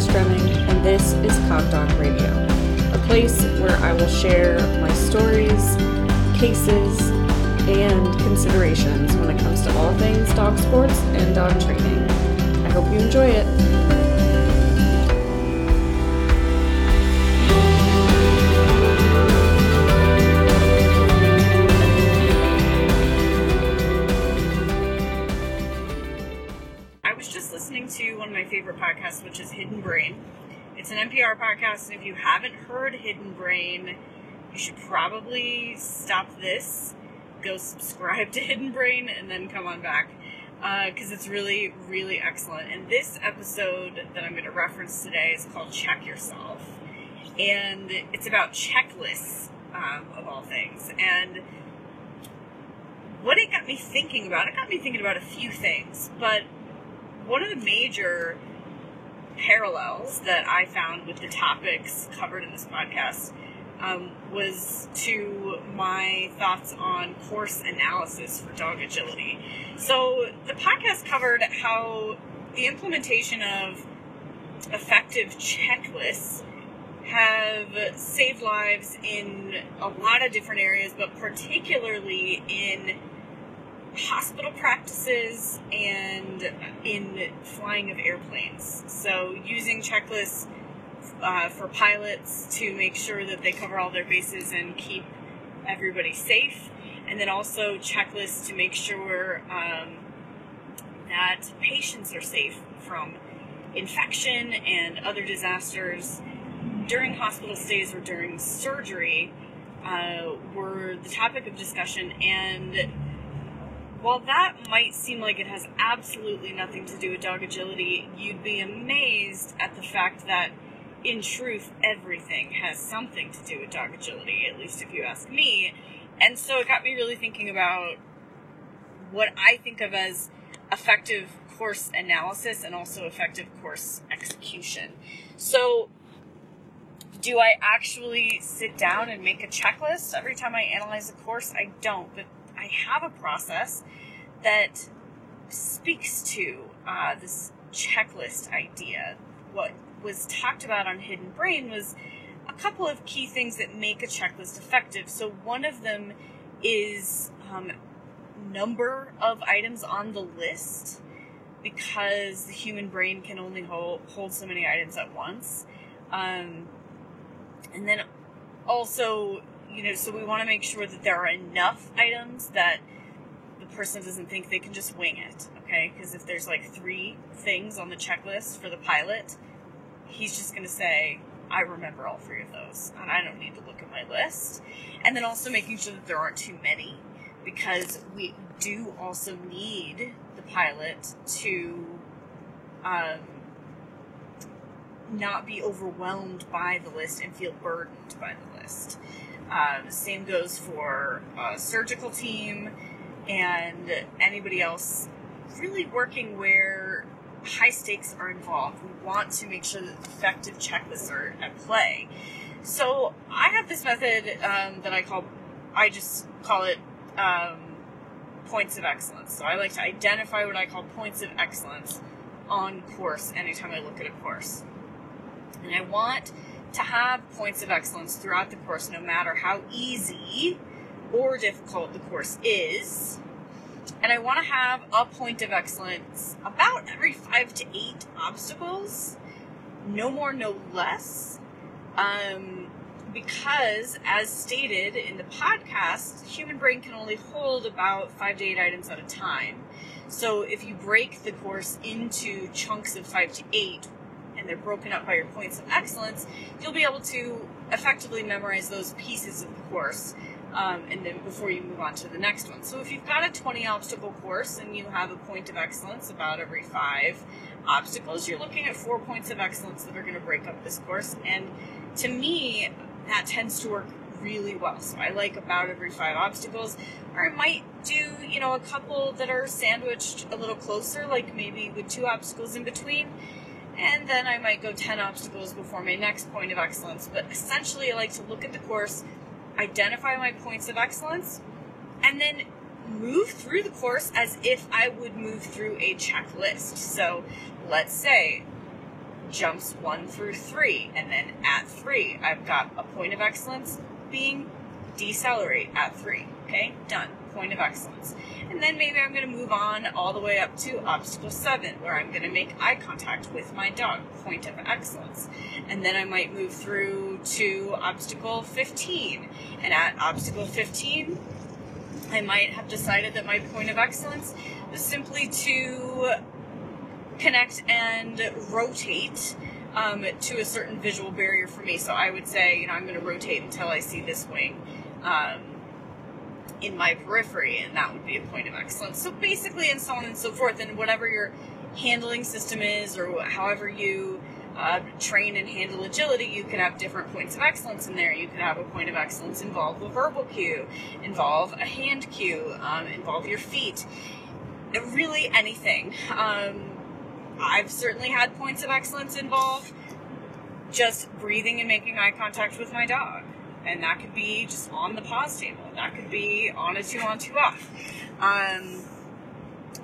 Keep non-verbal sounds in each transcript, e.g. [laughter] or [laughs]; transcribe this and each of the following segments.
Sarah Stremming, and this is Cog Dog Radio, a place where I will share my stories, cases, and considerations when it comes to all things dog sports and dog training. I hope you enjoy it. Podcast, and if you haven't heard Hidden Brain, you should probably stop this, go subscribe [laughs] to Hidden Brain, and then come on back because it's really, really excellent. And this episode that I'm going to reference today is called Check Yourself, and it's about checklists um, of all things. And what it got me thinking about, it got me thinking about a few things, but one of the major parallels that I found with the topics covered in this podcast um, was to my thoughts on course analysis for dog agility. So the podcast covered how the implementation of effective checklists have saved lives in a lot of different areas, but particularly in hospital practices and in flying of airplanes. So, using checklists uh, for pilots to make sure that they cover all their bases and keep everybody safe, and then also checklists to make sure um, that patients are safe from infection and other disasters during hospital stays or during surgery. Uh, were the topic of discussion, and while that might seem like it has absolutely nothing to do with dog agility, you'd be amazed at the fact that, in truth, everything has something to do with dog agility, at least if you ask me. And so it got me really thinking about what I think of as effective course analysis and also effective course execution. So, do I actually sit down and make a checklist every time I analyze a course? I don't, but I have a process that speaks to uh, this checklist idea. What was talked about on Hidden Brain was a couple of key things that make a checklist effective. So, one of them is um, number of items on the list because the human brain can only hold, hold so many items at once. Um, and then also you know, so we want to make sure that there are enough items that the person doesn't think they can just wing it, okay? Because if there's like three things on the checklist for the pilot, he's just going to say, I remember all three of those, and I don't need to look at my list. And then also making sure that there aren't too many, because we do also need the pilot to um, not be overwhelmed by the list and feel burdened by the list. Uh, the same goes for a surgical team and anybody else really working where high stakes are involved. We want to make sure that effective checklists are at play. So I have this method um, that I call, I just call it um, points of excellence. So I like to identify what I call points of excellence on course anytime I look at a course. And I want to have points of excellence throughout the course, no matter how easy or difficult the course is. And I want to have a point of excellence about every five to eight obstacles, no more, no less. Um, because, as stated in the podcast, the human brain can only hold about five to eight items at a time. So, if you break the course into chunks of five to eight, and they're broken up by your points of excellence, you'll be able to effectively memorize those pieces of the course. Um, and then before you move on to the next one. So if you've got a 20 obstacle course and you have a point of excellence about every five obstacles, you're looking at four points of excellence that are going to break up this course. And to me, that tends to work really well. So I like about every five obstacles, or I might do, you know, a couple that are sandwiched a little closer, like maybe with two obstacles in between and then I might go 10 obstacles before my next point of excellence. But essentially, I like to look at the course, identify my points of excellence, and then move through the course as if I would move through a checklist. So let's say jumps one through three. And then at three, I've got a point of excellence being decelerate at three. Okay, done. Point of excellence. And then maybe I'm going to move on all the way up to obstacle seven, where I'm going to make eye contact with my dog. Point of excellence. And then I might move through to obstacle 15. And at obstacle 15, I might have decided that my point of excellence was simply to connect and rotate um, to a certain visual barrier for me. So I would say, you know, I'm going to rotate until I see this wing um, in my periphery, and that would be a point of excellence. So basically, and so on and so forth, and whatever your handling system is, or however you uh, train and handle agility, you could have different points of excellence in there. You could have a point of excellence involve a verbal cue, involve a hand cue, um, involve your feet, really anything. Um, I've certainly had points of excellence involve just breathing and making eye contact with my dog. And that could be just on the pause table. That could be on a two on, two off. Um,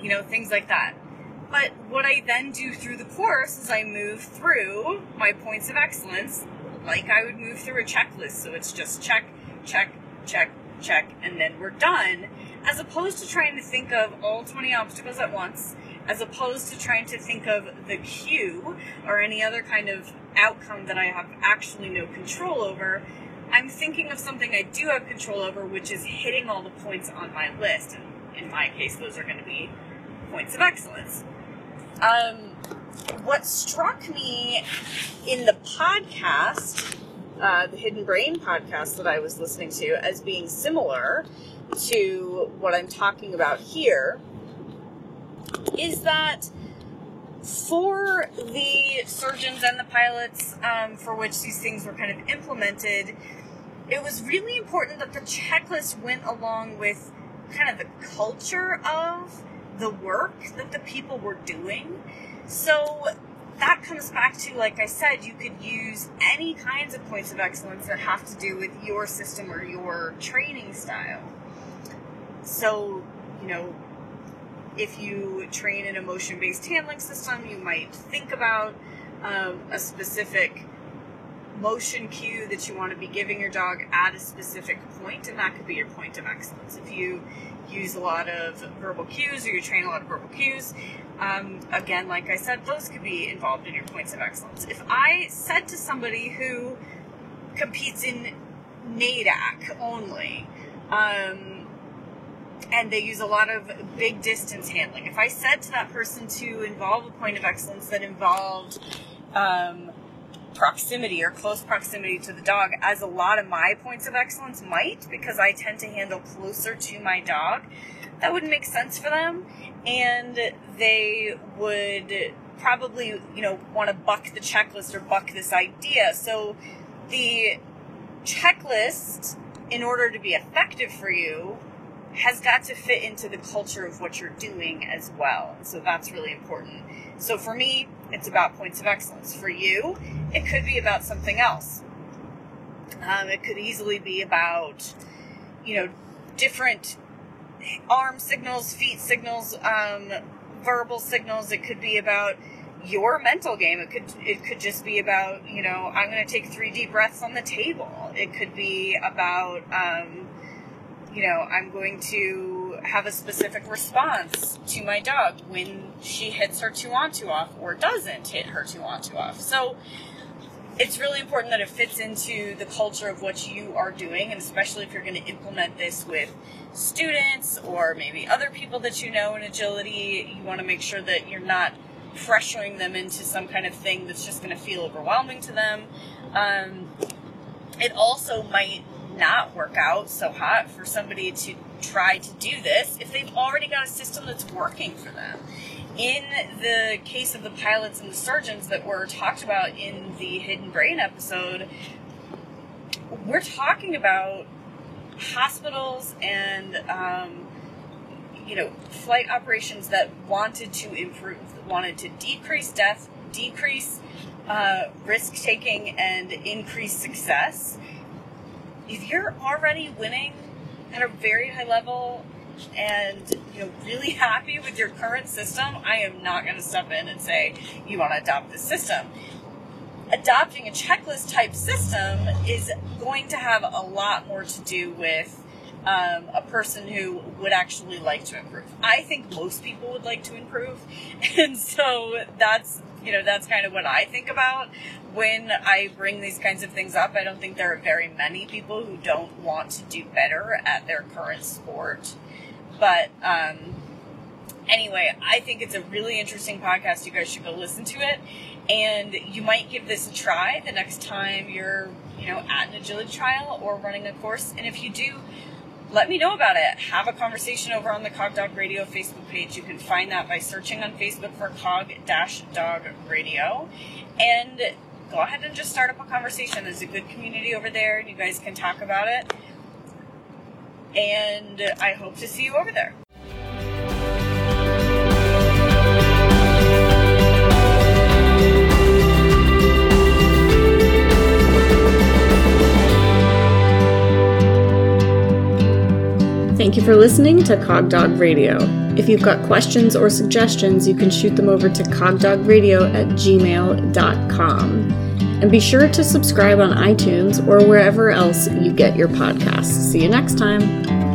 you know, things like that. But what I then do through the course is I move through my points of excellence like I would move through a checklist. So it's just check, check, check, check, and then we're done. As opposed to trying to think of all 20 obstacles at once, as opposed to trying to think of the Q or any other kind of outcome that I have actually no control over. I'm thinking of something I do have control over, which is hitting all the points on my list. And in my case, those are going to be points of excellence. Um, what struck me in the podcast, uh, the Hidden Brain podcast that I was listening to, as being similar to what I'm talking about here, is that for the surgeons and the pilots um, for which these things were kind of implemented, it was really important that the checklist went along with kind of the culture of the work that the people were doing. So that comes back to, like I said, you could use any kinds of points of excellence that have to do with your system or your training style. So, you know, if you train a motion based handling system, you might think about um, a specific motion cue that you want to be giving your dog at a specific point, and that could be your point of excellence. If you use a lot of verbal cues or you train a lot of verbal cues, um, again, like I said, those could be involved in your points of excellence. If I said to somebody who competes in NADAC only, um, and they use a lot of big distance handling, if I said to that person to involve a point of excellence that involved um, proximity or close proximity to the dog, as a lot of my points of excellence might, because I tend to handle closer to my dog, that wouldn't make sense for them. And they would probably, you know, want to buck the checklist or buck this idea. So the checklist, in order to be effective for you, has got to fit into the culture of what you're doing as well. So that's really important. So for me, it's about points of excellence. For you, it could be about something else. Um, it could easily be about, you know, different arm signals, feet signals, um, verbal signals. It could be about your mental game. It could it could just be about you know I'm going to take three deep breaths on the table. It could be about um, you know I'm going to have a specific response to my dog when she hits her two on two off or doesn't hit her two on two off. So it's really important that it fits into the culture of what you are doing, and especially if you're going to implement this with students or maybe other people that you know in agility, you want to make sure that you're not pressuring them into some kind of thing that's just going to feel overwhelming to them. Um, it also might not work out so hot for somebody to try to do this if they've already got a system that's working for them. In the case of the pilots and the surgeons that were talked about in the Hidden Brain episode, we're talking about hospitals and um, you know flight operations that wanted to improve, wanted to decrease death, decrease uh, risk taking, and increase success. If you're already winning at a very high level and you know really [laughs] happy with your current system, I am not going to step in and say you want to adopt this system. Adopting a checklist type system is going to have a lot more to do with um, a person who would actually like to improve. I think most people would like to improve, [laughs] and so that's you know that's kind of what I think about when I bring these kinds of things up. I don't think there are very many people who don't want to do better at their current sport, but. Um, anyway, I think it's a really interesting podcast. You guys should go listen to it. And you might give this a try the next time you're, you know, at an agility trial or running a course. And if you do, let me know about it. Have a conversation over on the Cog Dog Radio Facebook page. You can find that by searching on Facebook for Cog Dog Radio. And go ahead and just start up a conversation. There's a good community over there, and you guys can talk about it. And I hope to see you over there. Thank you for listening to Cogdog Radio. If you've got questions or suggestions, you can shoot them over to cogdogradio at gmail.com. And be sure to subscribe on iTunes or wherever else you get your podcasts. See you next time.